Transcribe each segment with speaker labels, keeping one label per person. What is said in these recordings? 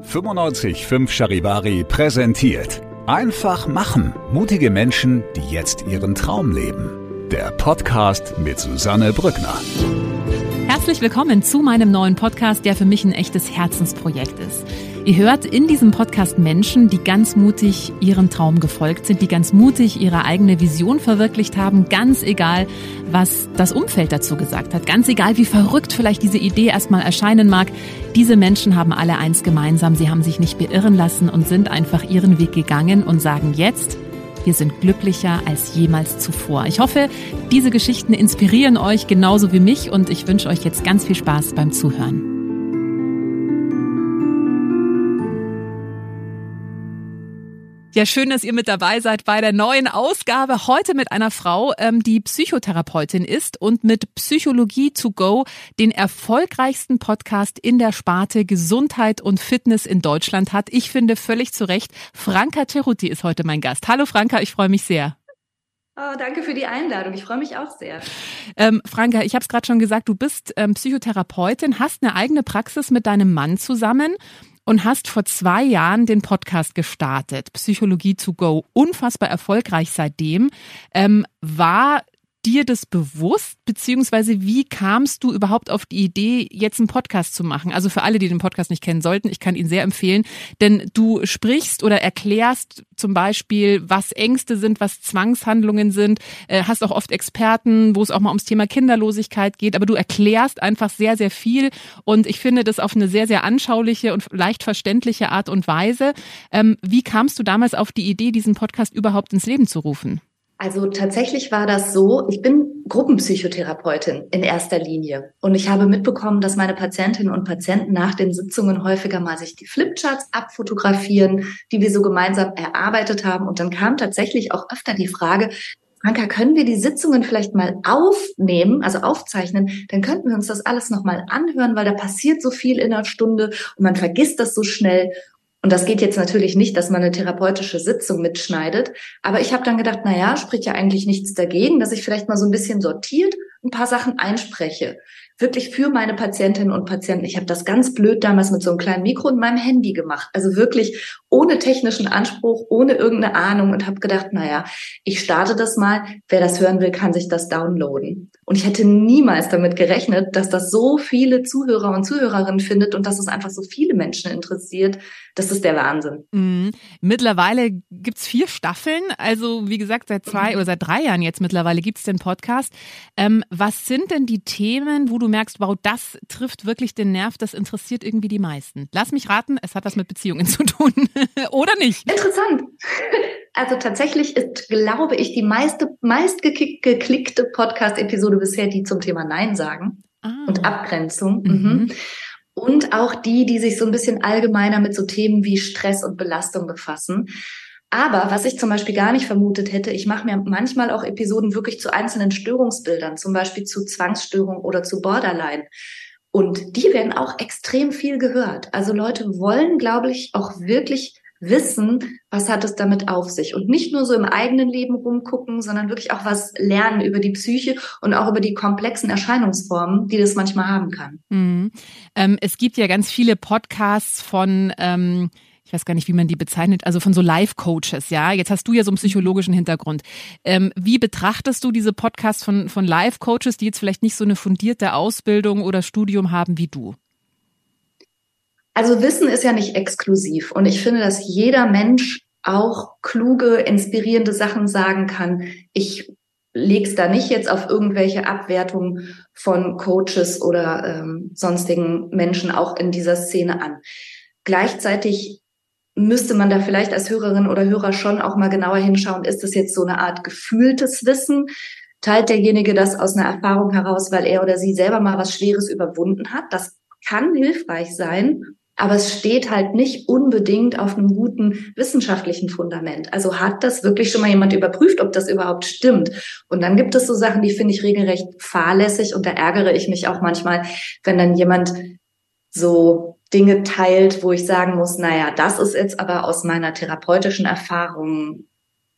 Speaker 1: 955 Charivari präsentiert. Einfach machen. Mutige Menschen, die jetzt ihren Traum leben. Der Podcast mit Susanne Brückner.
Speaker 2: Herzlich willkommen zu meinem neuen Podcast, der für mich ein echtes Herzensprojekt ist. Ihr hört in diesem Podcast Menschen, die ganz mutig ihren Traum gefolgt sind, die ganz mutig ihre eigene Vision verwirklicht haben, ganz egal, was das Umfeld dazu gesagt hat, ganz egal, wie verrückt vielleicht diese Idee erstmal erscheinen mag. Diese Menschen haben alle eins gemeinsam, sie haben sich nicht beirren lassen und sind einfach ihren Weg gegangen und sagen jetzt, wir sind glücklicher als jemals zuvor. Ich hoffe, diese Geschichten inspirieren euch genauso wie mich und ich wünsche euch jetzt ganz viel Spaß beim Zuhören. Ja, schön, dass ihr mit dabei seid bei der neuen Ausgabe. Heute mit einer Frau, ähm, die Psychotherapeutin ist und mit Psychologie to go den erfolgreichsten Podcast in der Sparte Gesundheit und Fitness in Deutschland hat. Ich finde völlig zu Recht. Franka Ceruti ist heute mein Gast. Hallo Franka, ich freue mich sehr.
Speaker 3: Oh, danke für die Einladung. Ich freue mich auch sehr.
Speaker 2: Ähm, Franka, ich habe es gerade schon gesagt, du bist ähm, Psychotherapeutin, hast eine eigene Praxis mit deinem Mann zusammen und hast vor zwei Jahren den Podcast gestartet, Psychologie to go, unfassbar erfolgreich seitdem. Ähm, war dir das bewusst, beziehungsweise wie kamst du überhaupt auf die Idee, jetzt einen Podcast zu machen? Also für alle, die den Podcast nicht kennen sollten, ich kann ihn sehr empfehlen, denn du sprichst oder erklärst zum Beispiel, was Ängste sind, was Zwangshandlungen sind, äh, hast auch oft Experten, wo es auch mal ums Thema Kinderlosigkeit geht, aber du erklärst einfach sehr, sehr viel und ich finde das auf eine sehr, sehr anschauliche und leicht verständliche Art und Weise. Ähm, wie kamst du damals auf die Idee, diesen Podcast überhaupt ins Leben zu rufen?
Speaker 3: Also tatsächlich war das so, ich bin Gruppenpsychotherapeutin in erster Linie und ich habe mitbekommen, dass meine Patientinnen und Patienten nach den Sitzungen häufiger mal sich die Flipcharts abfotografieren, die wir so gemeinsam erarbeitet haben und dann kam tatsächlich auch öfter die Frage, Franka, können wir die Sitzungen vielleicht mal aufnehmen, also aufzeichnen? Dann könnten wir uns das alles nochmal anhören, weil da passiert so viel in einer Stunde und man vergisst das so schnell. Und das geht jetzt natürlich nicht, dass man eine therapeutische Sitzung mitschneidet. Aber ich habe dann gedacht, na ja, spricht ja eigentlich nichts dagegen, dass ich vielleicht mal so ein bisschen sortiert ein paar Sachen einspreche wirklich für meine Patientinnen und Patienten. Ich habe das ganz blöd damals mit so einem kleinen Mikro und meinem Handy gemacht. Also wirklich ohne technischen Anspruch, ohne irgendeine Ahnung und habe gedacht, naja, ich starte das mal. Wer das hören will, kann sich das downloaden. Und ich hätte niemals damit gerechnet, dass das so viele Zuhörer und Zuhörerinnen findet und dass es einfach so viele Menschen interessiert. Das ist der Wahnsinn.
Speaker 2: Mhm. Mittlerweile gibt's vier Staffeln. Also wie gesagt, seit zwei mhm. oder seit drei Jahren jetzt mittlerweile gibt's den Podcast. Ähm, was sind denn die Themen, wo du merkst, wow, das trifft wirklich den Nerv, das interessiert irgendwie die meisten? Lass mich raten, es hat was mit Beziehungen zu tun. Oder nicht?
Speaker 3: Interessant. Also tatsächlich ist, glaube ich, die meiste, meist geklickte Podcast-Episode bisher die zum Thema Nein sagen ah. und Abgrenzung. Mhm. Mhm. Und auch die, die sich so ein bisschen allgemeiner mit so Themen wie Stress und Belastung befassen. Aber was ich zum Beispiel gar nicht vermutet hätte, ich mache mir manchmal auch Episoden wirklich zu einzelnen Störungsbildern, zum Beispiel zu Zwangsstörung oder zu Borderline. Und die werden auch extrem viel gehört. Also Leute wollen, glaube ich, auch wirklich wissen, was hat es damit auf sich. Und nicht nur so im eigenen Leben rumgucken, sondern wirklich auch was lernen über die Psyche und auch über die komplexen Erscheinungsformen, die das manchmal haben kann.
Speaker 2: Mhm. Ähm, es gibt ja ganz viele Podcasts von ähm ich weiß gar nicht, wie man die bezeichnet, also von so Life-Coaches, ja. Jetzt hast du ja so einen psychologischen Hintergrund. Ähm, wie betrachtest du diese Podcasts von, von Life-Coaches, die jetzt vielleicht nicht so eine fundierte Ausbildung oder Studium haben wie du?
Speaker 3: Also Wissen ist ja nicht exklusiv und ich finde, dass jeder Mensch auch kluge, inspirierende Sachen sagen kann. Ich leg's da nicht jetzt auf irgendwelche Abwertungen von Coaches oder ähm, sonstigen Menschen auch in dieser Szene an. Gleichzeitig müsste man da vielleicht als Hörerin oder Hörer schon auch mal genauer hinschauen, ist das jetzt so eine Art gefühltes Wissen? Teilt derjenige das aus einer Erfahrung heraus, weil er oder sie selber mal was Schweres überwunden hat? Das kann hilfreich sein, aber es steht halt nicht unbedingt auf einem guten wissenschaftlichen Fundament. Also hat das wirklich schon mal jemand überprüft, ob das überhaupt stimmt? Und dann gibt es so Sachen, die finde ich regelrecht fahrlässig und da ärgere ich mich auch manchmal, wenn dann jemand so Dinge teilt, wo ich sagen muss, naja, das ist jetzt aber aus meiner therapeutischen Erfahrung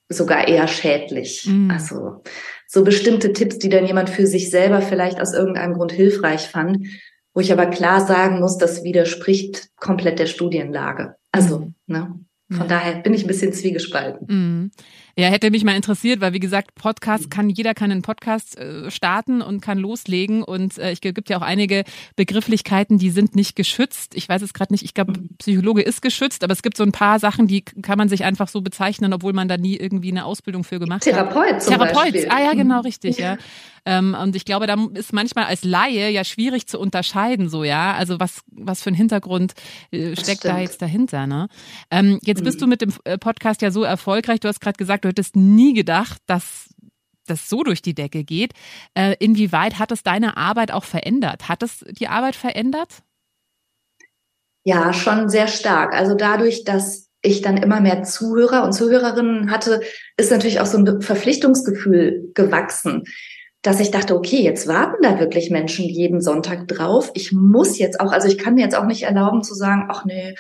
Speaker 3: sogar eher schädlich. Mhm. Also so bestimmte Tipps, die dann jemand für sich selber vielleicht aus irgendeinem Grund hilfreich fand, wo ich aber klar sagen muss, das widerspricht komplett der Studienlage. Also, mhm. ne? Von ja. daher bin ich ein bisschen zwiegespalten.
Speaker 2: Mhm. Ja, hätte mich mal interessiert, weil wie gesagt, Podcast kann jeder kann einen Podcast äh, starten und kann loslegen und äh, ich gibt ja auch einige Begrifflichkeiten, die sind nicht geschützt. Ich weiß es gerade nicht. Ich glaube, mhm. Psychologe ist geschützt, aber es gibt so ein paar Sachen, die kann man sich einfach so bezeichnen, obwohl man da nie irgendwie eine Ausbildung für gemacht
Speaker 3: Therapeut
Speaker 2: hat. Therapeut.
Speaker 3: Beispiel.
Speaker 2: Ah ja, genau richtig. Ja. Ähm, und ich glaube, da ist manchmal als Laie ja schwierig zu unterscheiden, so ja. Also was was für ein Hintergrund äh, steckt da jetzt dahinter? Ne? Ähm, jetzt mhm. bist du mit dem äh, Podcast ja so erfolgreich. Du hast gerade gesagt, du hättest nie gedacht, dass das so durch die Decke geht. Äh, inwieweit hat es deine Arbeit auch verändert? Hat es die Arbeit verändert?
Speaker 3: Ja, schon sehr stark. Also dadurch, dass ich dann immer mehr Zuhörer und Zuhörerinnen hatte, ist natürlich auch so ein Verpflichtungsgefühl gewachsen dass ich dachte, okay, jetzt warten da wirklich Menschen jeden Sonntag drauf. Ich muss jetzt auch, also ich kann mir jetzt auch nicht erlauben zu sagen, ach nee,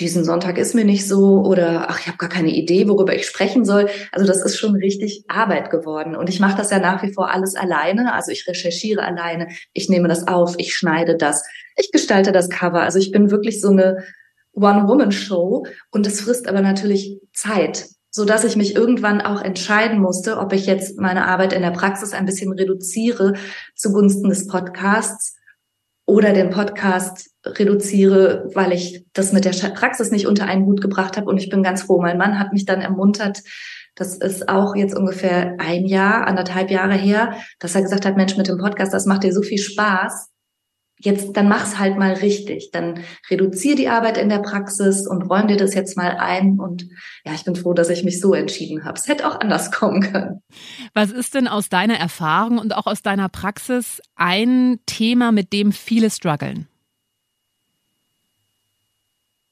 Speaker 3: diesen Sonntag ist mir nicht so oder ach, ich habe gar keine Idee, worüber ich sprechen soll. Also das ist schon richtig Arbeit geworden. Und ich mache das ja nach wie vor alles alleine. Also ich recherchiere alleine, ich nehme das auf, ich schneide das, ich gestalte das Cover. Also ich bin wirklich so eine One-Woman-Show und es frisst aber natürlich Zeit so dass ich mich irgendwann auch entscheiden musste, ob ich jetzt meine Arbeit in der Praxis ein bisschen reduziere zugunsten des Podcasts oder den Podcast reduziere, weil ich das mit der Praxis nicht unter einen Hut gebracht habe. Und ich bin ganz froh. Mein Mann hat mich dann ermuntert, das ist auch jetzt ungefähr ein Jahr, anderthalb Jahre her, dass er gesagt hat, Mensch, mit dem Podcast, das macht dir so viel Spaß jetzt, dann mach's halt mal richtig. Dann reduziere die Arbeit in der Praxis und räum dir das jetzt mal ein. Und ja, ich bin froh, dass ich mich so entschieden habe. Es hätte auch anders kommen können.
Speaker 2: Was ist denn aus deiner Erfahrung und auch aus deiner Praxis ein Thema, mit dem viele strugglen?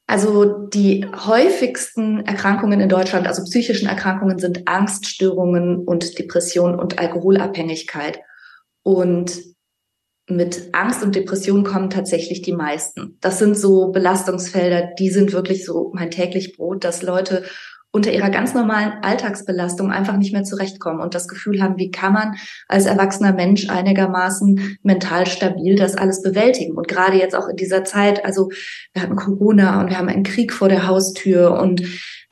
Speaker 3: Also die häufigsten Erkrankungen in Deutschland, also psychischen Erkrankungen, sind Angststörungen und Depression und Alkoholabhängigkeit. Und mit Angst und Depression kommen tatsächlich die meisten. Das sind so Belastungsfelder, die sind wirklich so mein täglich Brot, dass Leute unter ihrer ganz normalen Alltagsbelastung einfach nicht mehr zurechtkommen und das Gefühl haben, wie kann man als erwachsener Mensch einigermaßen mental stabil das alles bewältigen. Und gerade jetzt auch in dieser Zeit, also wir hatten Corona und wir haben einen Krieg vor der Haustür und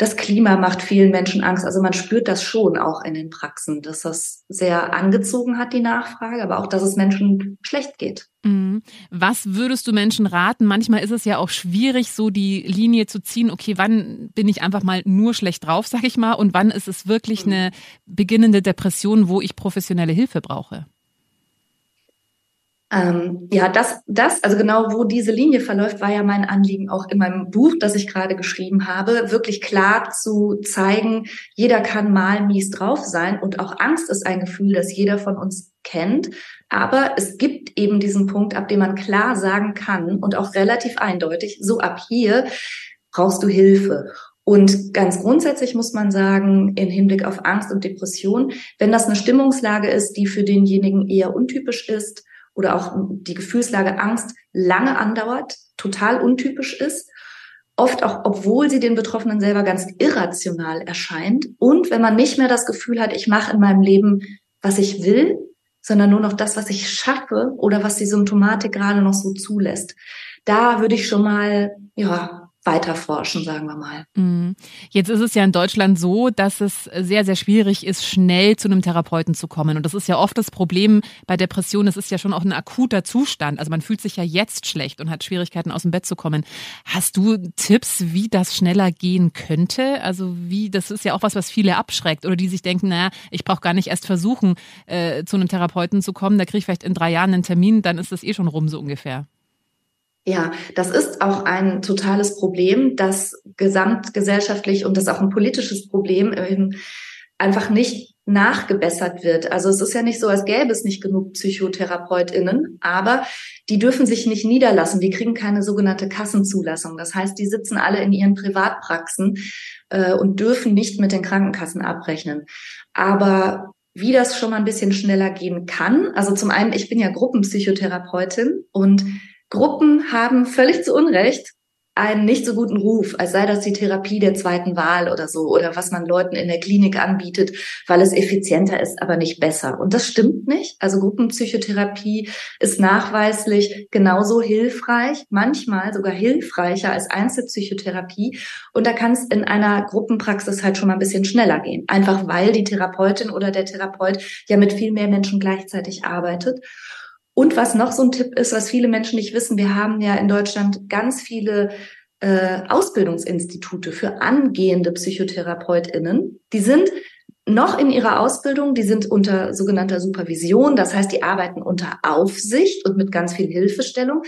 Speaker 3: das Klima macht vielen Menschen Angst. Also man spürt das schon auch in den Praxen, dass das sehr angezogen hat, die Nachfrage, aber auch, dass es Menschen schlecht geht.
Speaker 2: Mhm. Was würdest du Menschen raten? Manchmal ist es ja auch schwierig, so die Linie zu ziehen, okay, wann bin ich einfach mal nur schlecht drauf, sag ich mal, und wann ist es wirklich mhm. eine beginnende Depression, wo ich professionelle Hilfe brauche?
Speaker 3: Ähm, ja, das, das, also genau wo diese Linie verläuft, war ja mein Anliegen auch in meinem Buch, das ich gerade geschrieben habe, wirklich klar zu zeigen, jeder kann mal mies drauf sein und auch Angst ist ein Gefühl, das jeder von uns kennt. Aber es gibt eben diesen Punkt, ab dem man klar sagen kann und auch relativ eindeutig, so ab hier brauchst du Hilfe. Und ganz grundsätzlich muss man sagen, in Hinblick auf Angst und Depression, wenn das eine Stimmungslage ist, die für denjenigen eher untypisch ist, oder auch die Gefühlslage Angst lange andauert, total untypisch ist, oft auch, obwohl sie den Betroffenen selber ganz irrational erscheint und wenn man nicht mehr das Gefühl hat, ich mache in meinem Leben, was ich will, sondern nur noch das, was ich schaffe oder was die Symptomatik gerade noch so zulässt. Da würde ich schon mal, ja, weiter forschen, sagen wir mal.
Speaker 2: Mhm. Jetzt ist es ja in Deutschland so, dass es sehr, sehr schwierig ist, schnell zu einem Therapeuten zu kommen. Und das ist ja oft das Problem bei Depressionen. Es ist ja schon auch ein akuter Zustand. Also man fühlt sich ja jetzt schlecht und hat Schwierigkeiten, aus dem Bett zu kommen. Hast du Tipps, wie das schneller gehen könnte? Also wie, das ist ja auch was, was viele abschreckt oder die sich denken, naja, ich brauche gar nicht erst versuchen, äh, zu einem Therapeuten zu kommen. Da kriege ich vielleicht in drei Jahren einen Termin, dann ist das eh schon rum, so ungefähr.
Speaker 3: Ja, das ist auch ein totales Problem, das gesamtgesellschaftlich und das auch ein politisches Problem einfach nicht nachgebessert wird. Also es ist ja nicht so, als gäbe es nicht genug PsychotherapeutInnen, aber die dürfen sich nicht niederlassen. Die kriegen keine sogenannte Kassenzulassung. Das heißt, die sitzen alle in ihren Privatpraxen äh, und dürfen nicht mit den Krankenkassen abrechnen. Aber wie das schon mal ein bisschen schneller gehen kann, also zum einen, ich bin ja Gruppenpsychotherapeutin und Gruppen haben völlig zu Unrecht einen nicht so guten Ruf, als sei das die Therapie der zweiten Wahl oder so oder was man Leuten in der Klinik anbietet, weil es effizienter ist, aber nicht besser. Und das stimmt nicht. Also Gruppenpsychotherapie ist nachweislich genauso hilfreich, manchmal sogar hilfreicher als Einzelpsychotherapie. Und da kann es in einer Gruppenpraxis halt schon mal ein bisschen schneller gehen. Einfach weil die Therapeutin oder der Therapeut ja mit viel mehr Menschen gleichzeitig arbeitet. Und was noch so ein Tipp ist, was viele Menschen nicht wissen, wir haben ja in Deutschland ganz viele äh, Ausbildungsinstitute für angehende PsychotherapeutInnen. Die sind noch in ihrer Ausbildung, die sind unter sogenannter Supervision, das heißt, die arbeiten unter Aufsicht und mit ganz viel Hilfestellung,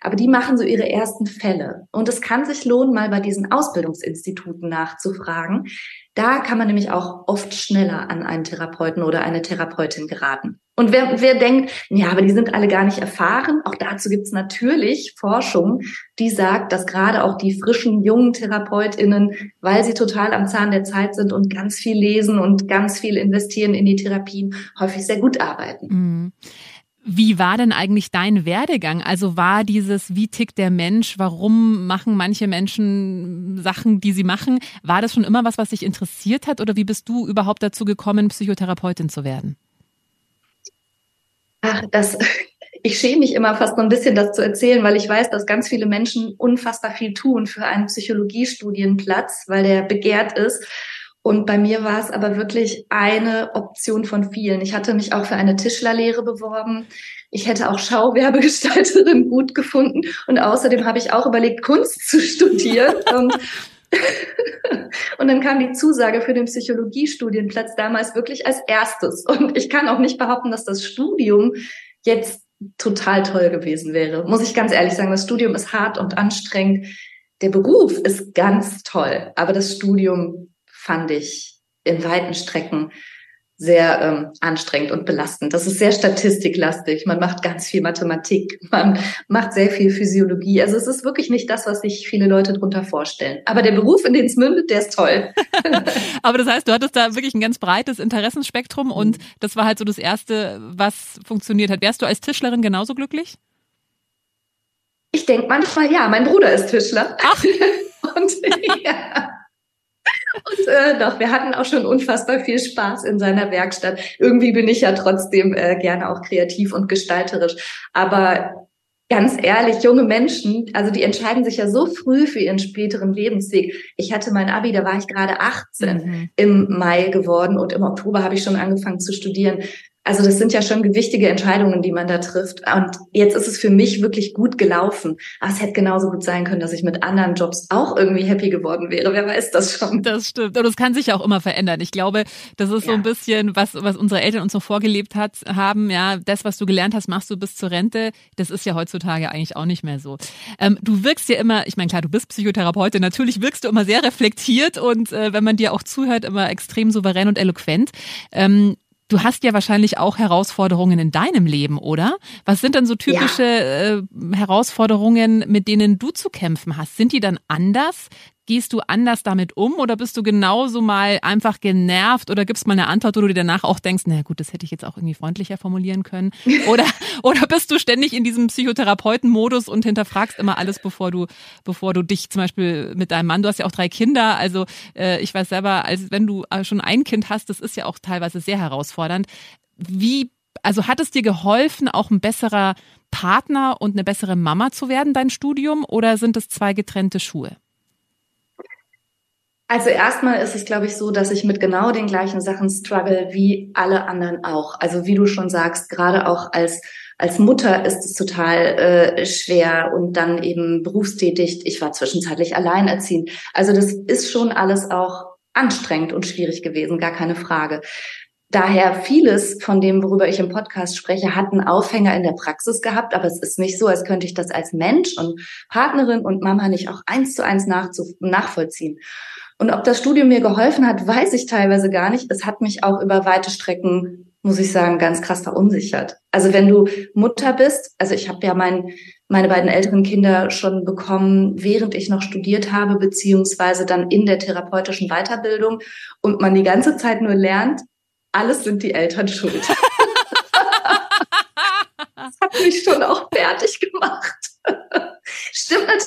Speaker 3: aber die machen so ihre ersten Fälle. Und es kann sich lohnen, mal bei diesen Ausbildungsinstituten nachzufragen. Da kann man nämlich auch oft schneller an einen Therapeuten oder eine Therapeutin geraten. Und wer, wer denkt, ja, aber die sind alle gar nicht erfahren, auch dazu gibt es natürlich Forschung, die sagt, dass gerade auch die frischen, jungen TherapeutInnen, weil sie total am Zahn der Zeit sind und ganz viel lesen und ganz viel investieren in die Therapien, häufig sehr gut arbeiten.
Speaker 2: Mhm. Wie war denn eigentlich dein Werdegang? Also war dieses, wie tickt der Mensch? Warum machen manche Menschen Sachen, die sie machen? War das schon immer was, was dich interessiert hat? Oder wie bist du überhaupt dazu gekommen, Psychotherapeutin zu werden?
Speaker 3: Ach, das, ich schäme mich immer fast so ein bisschen, das zu erzählen, weil ich weiß, dass ganz viele Menschen unfassbar viel tun für einen Psychologiestudienplatz, weil der begehrt ist. Und bei mir war es aber wirklich eine Option von vielen. Ich hatte mich auch für eine Tischlerlehre beworben. Ich hätte auch Schauwerbegestalterin gut gefunden. Und außerdem habe ich auch überlegt, Kunst zu studieren. und, und dann kam die Zusage für den Psychologiestudienplatz damals wirklich als erstes. Und ich kann auch nicht behaupten, dass das Studium jetzt total toll gewesen wäre. Muss ich ganz ehrlich sagen, das Studium ist hart und anstrengend. Der Beruf ist ganz toll, aber das Studium fand ich in weiten Strecken sehr ähm, anstrengend und belastend. Das ist sehr statistiklastig. Man macht ganz viel Mathematik, man macht sehr viel Physiologie. Also es ist wirklich nicht das, was sich viele Leute darunter vorstellen. Aber der Beruf, in den es mündet, der ist toll.
Speaker 2: Aber das heißt, du hattest da wirklich ein ganz breites Interessenspektrum und mhm. das war halt so das Erste, was funktioniert hat. Wärst du als Tischlerin genauso glücklich?
Speaker 3: Ich denke manchmal, ja, mein Bruder ist Tischler.
Speaker 2: Ach.
Speaker 3: und ja. Und äh, doch, wir hatten auch schon unfassbar viel Spaß in seiner Werkstatt. Irgendwie bin ich ja trotzdem äh, gerne auch kreativ und gestalterisch. Aber ganz ehrlich, junge Menschen, also die entscheiden sich ja so früh für ihren späteren Lebensweg. Ich hatte mein Abi, da war ich gerade 18 mhm. im Mai geworden und im Oktober habe ich schon angefangen zu studieren. Also das sind ja schon gewichtige Entscheidungen, die man da trifft. Und jetzt ist es für mich wirklich gut gelaufen. Aber es hätte genauso gut sein können, dass ich mit anderen Jobs auch irgendwie happy geworden wäre. Wer weiß das schon?
Speaker 2: Das stimmt. Und es kann sich ja auch immer verändern. Ich glaube, das ist ja. so ein bisschen, was, was unsere Eltern uns so vorgelebt hat, haben. Ja, das, was du gelernt hast, machst du bis zur Rente. Das ist ja heutzutage eigentlich auch nicht mehr so. Ähm, du wirkst ja immer, ich meine, klar, du bist Psychotherapeutin. Natürlich wirkst du immer sehr reflektiert und äh, wenn man dir auch zuhört, immer extrem souverän und eloquent. Ähm, Du hast ja wahrscheinlich auch Herausforderungen in deinem Leben, oder? Was sind denn so typische ja. äh, Herausforderungen, mit denen du zu kämpfen hast? Sind die dann anders? Gehst du anders damit um oder bist du genauso mal einfach genervt oder gibst mal eine Antwort, wo du dir danach auch denkst, na gut, das hätte ich jetzt auch irgendwie freundlicher formulieren können? Oder, oder bist du ständig in diesem Psychotherapeuten-Modus und hinterfragst immer alles, bevor du, bevor du dich zum Beispiel mit deinem Mann, du hast ja auch drei Kinder, also äh, ich weiß selber, als wenn du äh, schon ein Kind hast, das ist ja auch teilweise sehr herausfordernd. Wie also hat es dir geholfen, auch ein besserer Partner und eine bessere Mama zu werden, dein Studium, oder sind es zwei getrennte Schuhe?
Speaker 3: Also erstmal ist es, glaube ich, so, dass ich mit genau den gleichen Sachen struggle wie alle anderen auch. Also wie du schon sagst, gerade auch als als Mutter ist es total äh, schwer und dann eben berufstätig. Ich war zwischenzeitlich alleinerziehend. Also das ist schon alles auch anstrengend und schwierig gewesen, gar keine Frage. Daher vieles von dem, worüber ich im Podcast spreche, hat einen Aufhänger in der Praxis gehabt, aber es ist nicht so, als könnte ich das als Mensch und Partnerin und Mama nicht auch eins zu eins nachvollziehen. Und ob das Studium mir geholfen hat, weiß ich teilweise gar nicht. Es hat mich auch über weite Strecken, muss ich sagen, ganz krass verunsichert. Also wenn du Mutter bist, also ich habe ja mein, meine beiden älteren Kinder schon bekommen, während ich noch studiert habe, beziehungsweise dann in der therapeutischen Weiterbildung und man die ganze Zeit nur lernt, alles sind die Eltern schuld. das hat mich schon auch fertig gemacht.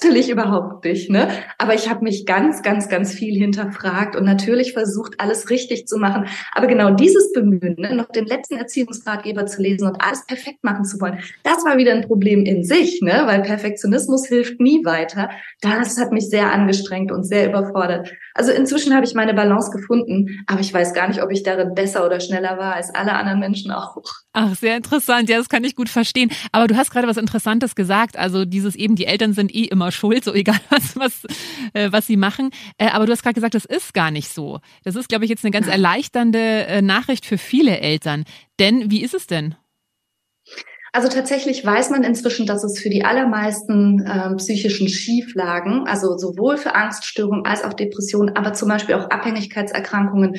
Speaker 3: Stimmt natürlich überhaupt nicht, ne? Aber ich habe mich ganz, ganz, ganz viel hinterfragt und natürlich versucht, alles richtig zu machen. Aber genau dieses Bemühen, ne, noch den letzten Erziehungsratgeber zu lesen und alles perfekt machen zu wollen, das war wieder ein Problem in sich, ne? Weil Perfektionismus hilft nie weiter. Das hat mich sehr angestrengt und sehr überfordert. Also inzwischen habe ich meine Balance gefunden, aber ich weiß gar nicht, ob ich darin besser oder schneller war als alle anderen Menschen auch.
Speaker 2: Ach, sehr interessant. Ja, das kann ich gut verstehen. Aber du hast gerade was Interessantes gesagt. Also dieses eben, die Eltern sind eh immer schuld, so egal was, was, äh, was sie machen. Äh, aber du hast gerade gesagt, das ist gar nicht so. Das ist, glaube ich, jetzt eine ganz erleichternde äh, Nachricht für viele Eltern. Denn wie ist es denn?
Speaker 3: Also tatsächlich weiß man inzwischen, dass es für die allermeisten ähm, psychischen Schieflagen, also sowohl für Angststörungen als auch Depressionen, aber zum Beispiel auch Abhängigkeitserkrankungen,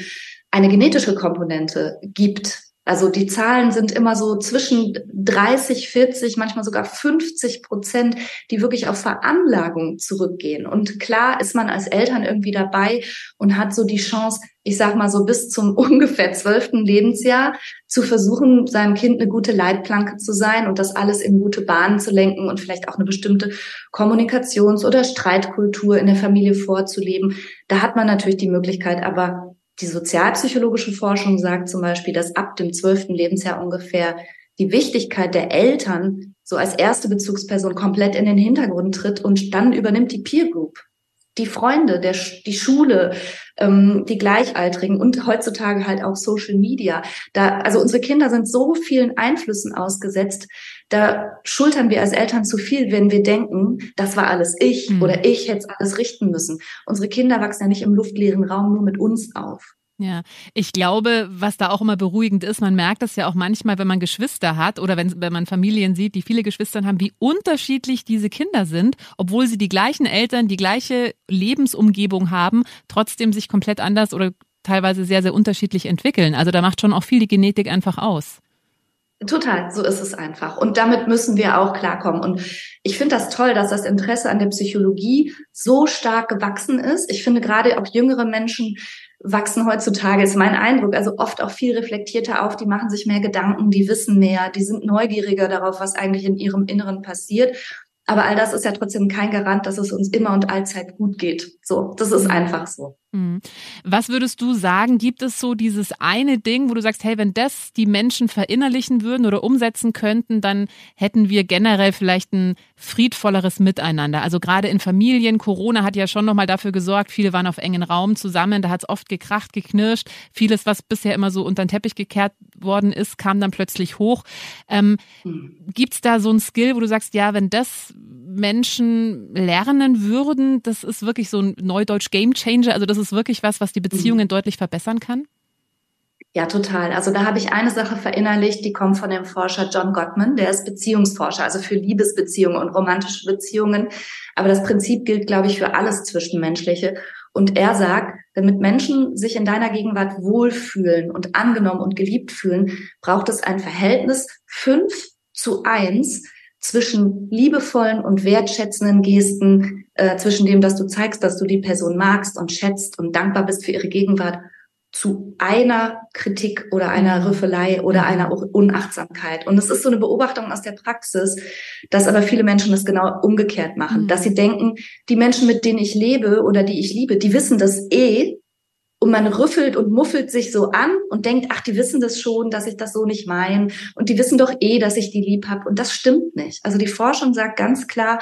Speaker 3: eine genetische Komponente gibt. Also die Zahlen sind immer so zwischen 30, 40, manchmal sogar 50 Prozent, die wirklich auf Veranlagung zurückgehen. Und klar ist man als Eltern irgendwie dabei und hat so die Chance, ich sag mal so bis zum ungefähr zwölften Lebensjahr zu versuchen, seinem Kind eine gute Leitplanke zu sein und das alles in gute Bahnen zu lenken und vielleicht auch eine bestimmte Kommunikations- oder Streitkultur in der Familie vorzuleben. Da hat man natürlich die Möglichkeit, aber die sozialpsychologische Forschung sagt zum Beispiel, dass ab dem zwölften Lebensjahr ungefähr die Wichtigkeit der Eltern so als erste Bezugsperson komplett in den Hintergrund tritt und dann übernimmt die Peer Group. Die Freunde, der, die Schule, ähm, die Gleichaltrigen und heutzutage halt auch Social Media. Da, also unsere Kinder sind so vielen Einflüssen ausgesetzt. Da schultern wir als Eltern zu viel, wenn wir denken, das war alles ich mhm. oder ich hätte alles richten müssen. Unsere Kinder wachsen ja nicht im luftleeren Raum nur mit uns auf.
Speaker 2: Ja, ich glaube, was da auch immer beruhigend ist, man merkt das ja auch manchmal, wenn man Geschwister hat oder wenn, wenn man Familien sieht, die viele Geschwister haben, wie unterschiedlich diese Kinder sind, obwohl sie die gleichen Eltern, die gleiche Lebensumgebung haben, trotzdem sich komplett anders oder teilweise sehr, sehr unterschiedlich entwickeln. Also da macht schon auch viel die Genetik einfach aus.
Speaker 3: Total, so ist es einfach. Und damit müssen wir auch klarkommen. Und ich finde das toll, dass das Interesse an der Psychologie so stark gewachsen ist. Ich finde gerade auch jüngere Menschen wachsen heutzutage, ist mein Eindruck, also oft auch viel reflektierter auf, die machen sich mehr Gedanken, die wissen mehr, die sind neugieriger darauf, was eigentlich in ihrem Inneren passiert. Aber all das ist ja trotzdem kein Garant, dass es uns immer und allzeit gut geht. So, das ist einfach so.
Speaker 2: Mhm. Was würdest du sagen, gibt es so dieses eine Ding, wo du sagst, hey, wenn das die Menschen verinnerlichen würden oder umsetzen könnten, dann hätten wir generell vielleicht ein friedvolleres Miteinander. Also gerade in Familien, Corona hat ja schon nochmal dafür gesorgt, viele waren auf engen Raum zusammen, da hat es oft gekracht, geknirscht. Vieles, was bisher immer so unter den Teppich gekehrt worden ist, kam dann plötzlich hoch. Ähm, mhm. Gibt es da so ein Skill, wo du sagst, ja, wenn das Menschen lernen würden, das ist wirklich so ein Neudeutsch Game Changer, also das ist wirklich was, was die Beziehungen mhm. deutlich verbessern kann?
Speaker 3: Ja, total. Also da habe ich eine Sache verinnerlicht, die kommt von dem Forscher John Gottman, der ist Beziehungsforscher, also für Liebesbeziehungen und romantische Beziehungen. Aber das Prinzip gilt, glaube ich, für alles Zwischenmenschliche. Und er sagt, damit Menschen sich in deiner Gegenwart wohlfühlen und angenommen und geliebt fühlen, braucht es ein Verhältnis fünf zu eins zwischen liebevollen und wertschätzenden Gesten, äh, zwischen dem, dass du zeigst, dass du die Person magst und schätzt und dankbar bist für ihre Gegenwart, zu einer Kritik oder einer mhm. Rüffelei oder mhm. einer Unachtsamkeit. Und es ist so eine Beobachtung aus der Praxis, dass aber viele Menschen das genau umgekehrt machen, mhm. dass sie denken, die Menschen, mit denen ich lebe oder die ich liebe, die wissen das eh und man rüffelt und muffelt sich so an und denkt, ach, die wissen das schon, dass ich das so nicht meine und die wissen doch eh, dass ich die lieb habe und das stimmt nicht. Also die Forschung sagt ganz klar,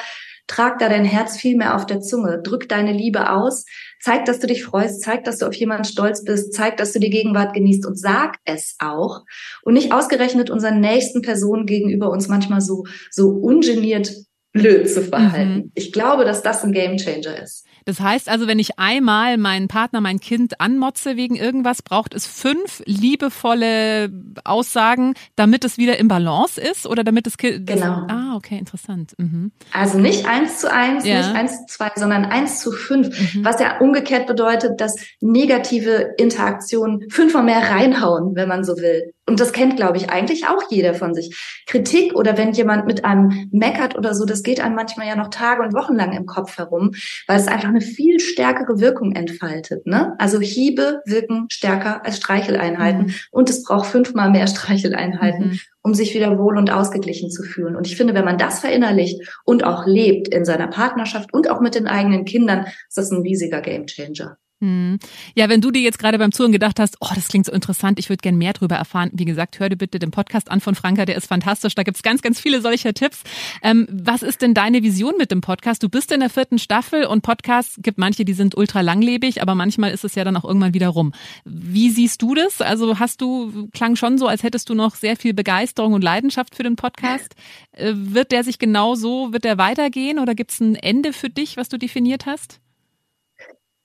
Speaker 3: trag da dein Herz viel mehr auf der Zunge, drück deine Liebe aus, zeig, dass du dich freust, zeig, dass du auf jemanden stolz bist, zeig, dass du die Gegenwart genießt und sag es auch und nicht ausgerechnet unseren nächsten Personen gegenüber uns manchmal so so ungeniert blöd zu verhalten. Mhm. Ich glaube, dass das ein Gamechanger ist.
Speaker 2: Das heißt also, wenn ich einmal meinen Partner, mein Kind anmotze wegen irgendwas, braucht es fünf liebevolle Aussagen, damit es wieder im Balance ist oder damit das Kind.
Speaker 3: Genau.
Speaker 2: ah, okay, interessant. Mhm.
Speaker 3: Also nicht eins zu eins, ja. nicht eins zu zwei, sondern eins zu fünf, mhm. was ja umgekehrt bedeutet, dass negative Interaktionen fünfmal mehr reinhauen, wenn man so will. Und das kennt, glaube ich, eigentlich auch jeder von sich. Kritik oder wenn jemand mit einem meckert oder so, das geht einem manchmal ja noch Tage und Wochen lang im Kopf herum, weil es einfach eine viel stärkere Wirkung entfaltet. Ne? Also Hiebe wirken stärker als Streicheleinheiten mhm. und es braucht fünfmal mehr Streicheleinheiten, mhm. um sich wieder wohl und ausgeglichen zu fühlen. Und ich finde, wenn man das verinnerlicht und auch lebt in seiner Partnerschaft und auch mit den eigenen Kindern, ist das ein riesiger Gamechanger.
Speaker 2: Hm. Ja, wenn du dir jetzt gerade beim Zuhören gedacht hast, oh, das klingt so interessant, ich würde gern mehr darüber erfahren, wie gesagt, hör dir bitte den Podcast an von Franka, der ist fantastisch, da gibt's ganz, ganz viele solcher Tipps. Ähm, was ist denn deine Vision mit dem Podcast? Du bist in der vierten Staffel und Podcasts gibt manche, die sind ultra langlebig, aber manchmal ist es ja dann auch irgendwann wieder rum. Wie siehst du das? Also hast du, klang schon so, als hättest du noch sehr viel Begeisterung und Leidenschaft für den Podcast. Äh, wird der sich genau so, wird der weitergehen oder gibt's ein Ende für dich, was du definiert hast?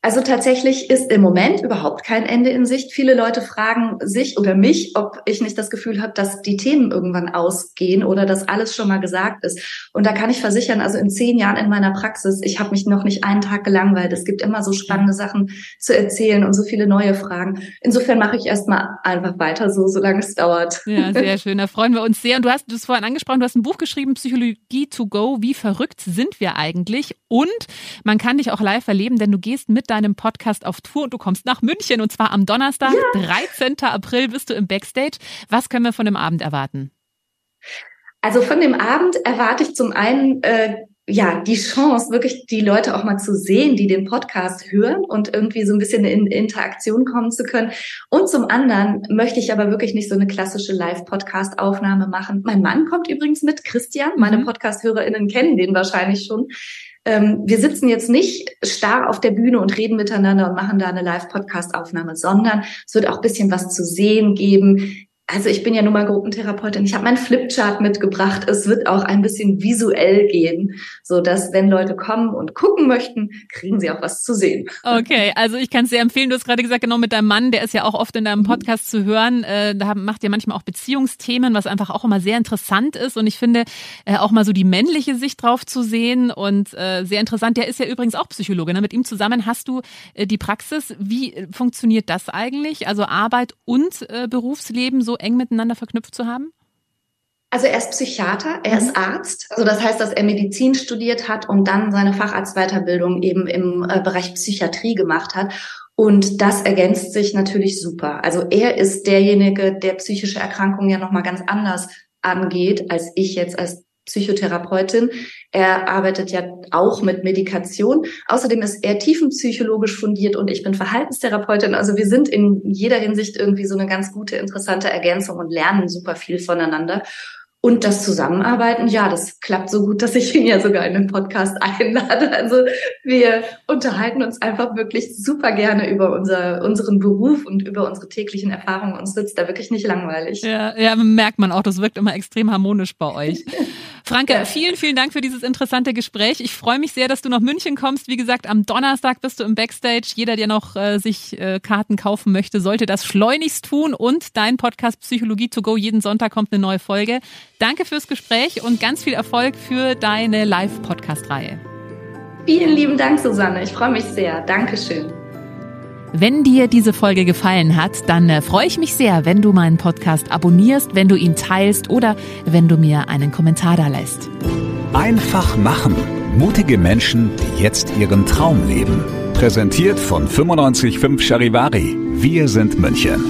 Speaker 3: Also tatsächlich ist im Moment überhaupt kein Ende in Sicht. Viele Leute fragen sich oder mich, ob ich nicht das Gefühl habe, dass die Themen irgendwann ausgehen oder dass alles schon mal gesagt ist. Und da kann ich versichern, also in zehn Jahren in meiner Praxis, ich habe mich noch nicht einen Tag gelangweilt. Es gibt immer so spannende Sachen zu erzählen und so viele neue Fragen. Insofern mache ich erstmal einfach weiter so, solange es dauert.
Speaker 2: Ja, sehr schön. Da freuen wir uns sehr. Und du hast es vorhin angesprochen, du hast ein Buch geschrieben, Psychologie to go. Wie verrückt sind wir eigentlich? Und man kann dich auch live erleben, denn du gehst mit deinem Podcast auf Tour und du kommst nach München und zwar am Donnerstag, ja. 13. April bist du im Backstage. Was können wir von dem Abend erwarten?
Speaker 3: Also von dem Abend erwarte ich zum einen äh, ja die Chance, wirklich die Leute auch mal zu sehen, die den Podcast hören und irgendwie so ein bisschen in Interaktion kommen zu können. Und zum anderen möchte ich aber wirklich nicht so eine klassische Live-Podcast-Aufnahme machen. Mein Mann kommt übrigens mit, Christian. Meine mhm. Podcast-HörerInnen kennen den wahrscheinlich schon ähm, wir sitzen jetzt nicht starr auf der Bühne und reden miteinander und machen da eine Live-Podcast-Aufnahme, sondern es wird auch bisschen was zu sehen geben also ich bin ja nun mal Gruppentherapeutin. Ich habe meinen Flipchart mitgebracht. Es wird auch ein bisschen visuell gehen, so dass wenn Leute kommen und gucken möchten, kriegen sie auch was zu sehen.
Speaker 2: Okay, also ich kann es sehr empfehlen. Du hast gerade gesagt, genau mit deinem Mann, der ist ja auch oft in deinem Podcast mhm. zu hören. Äh, da macht ihr manchmal auch Beziehungsthemen, was einfach auch immer sehr interessant ist. Und ich finde äh, auch mal so die männliche Sicht drauf zu sehen und äh, sehr interessant. Der ist ja übrigens auch Psychologe. Ne? Mit ihm zusammen hast du die Praxis. Wie funktioniert das eigentlich? Also Arbeit und Berufsleben so eng miteinander verknüpft zu haben?
Speaker 3: Also er ist Psychiater, er mhm. ist Arzt. Also das heißt, dass er Medizin studiert hat und dann seine Facharztweiterbildung eben im äh, Bereich Psychiatrie gemacht hat. Und das ergänzt sich natürlich super. Also er ist derjenige, der psychische Erkrankungen ja nochmal ganz anders angeht, als ich jetzt als Psychotherapeutin. Er arbeitet ja auch mit Medikation. Außerdem ist er tiefenpsychologisch fundiert und ich bin Verhaltenstherapeutin. Also wir sind in jeder Hinsicht irgendwie so eine ganz gute, interessante Ergänzung und lernen super viel voneinander. Und das Zusammenarbeiten, ja, das klappt so gut, dass ich ihn ja sogar in den Podcast einlade. Also wir unterhalten uns einfach wirklich super gerne über unser, unseren Beruf und über unsere täglichen Erfahrungen. Uns sitzt da wirklich nicht langweilig.
Speaker 2: Ja, ja, merkt man auch, das wirkt immer extrem harmonisch bei euch. Franke, vielen, vielen Dank für dieses interessante Gespräch. Ich freue mich sehr, dass du nach München kommst. Wie gesagt, am Donnerstag bist du im Backstage. Jeder, der noch äh, sich äh, Karten kaufen möchte, sollte das schleunigst tun. Und dein Podcast Psychologie to go. Jeden Sonntag kommt eine neue Folge. Danke fürs Gespräch und ganz viel Erfolg für deine Live-Podcast-Reihe.
Speaker 3: Vielen lieben Dank, Susanne. Ich freue mich sehr. Dankeschön.
Speaker 2: Wenn dir diese Folge gefallen hat, dann äh, freue ich mich sehr, wenn du meinen Podcast abonnierst, wenn du ihn teilst oder wenn du mir einen Kommentar da lässt.
Speaker 1: Einfach machen. Mutige Menschen, die jetzt ihren Traum leben. Präsentiert von 955 Charivari. Wir sind München.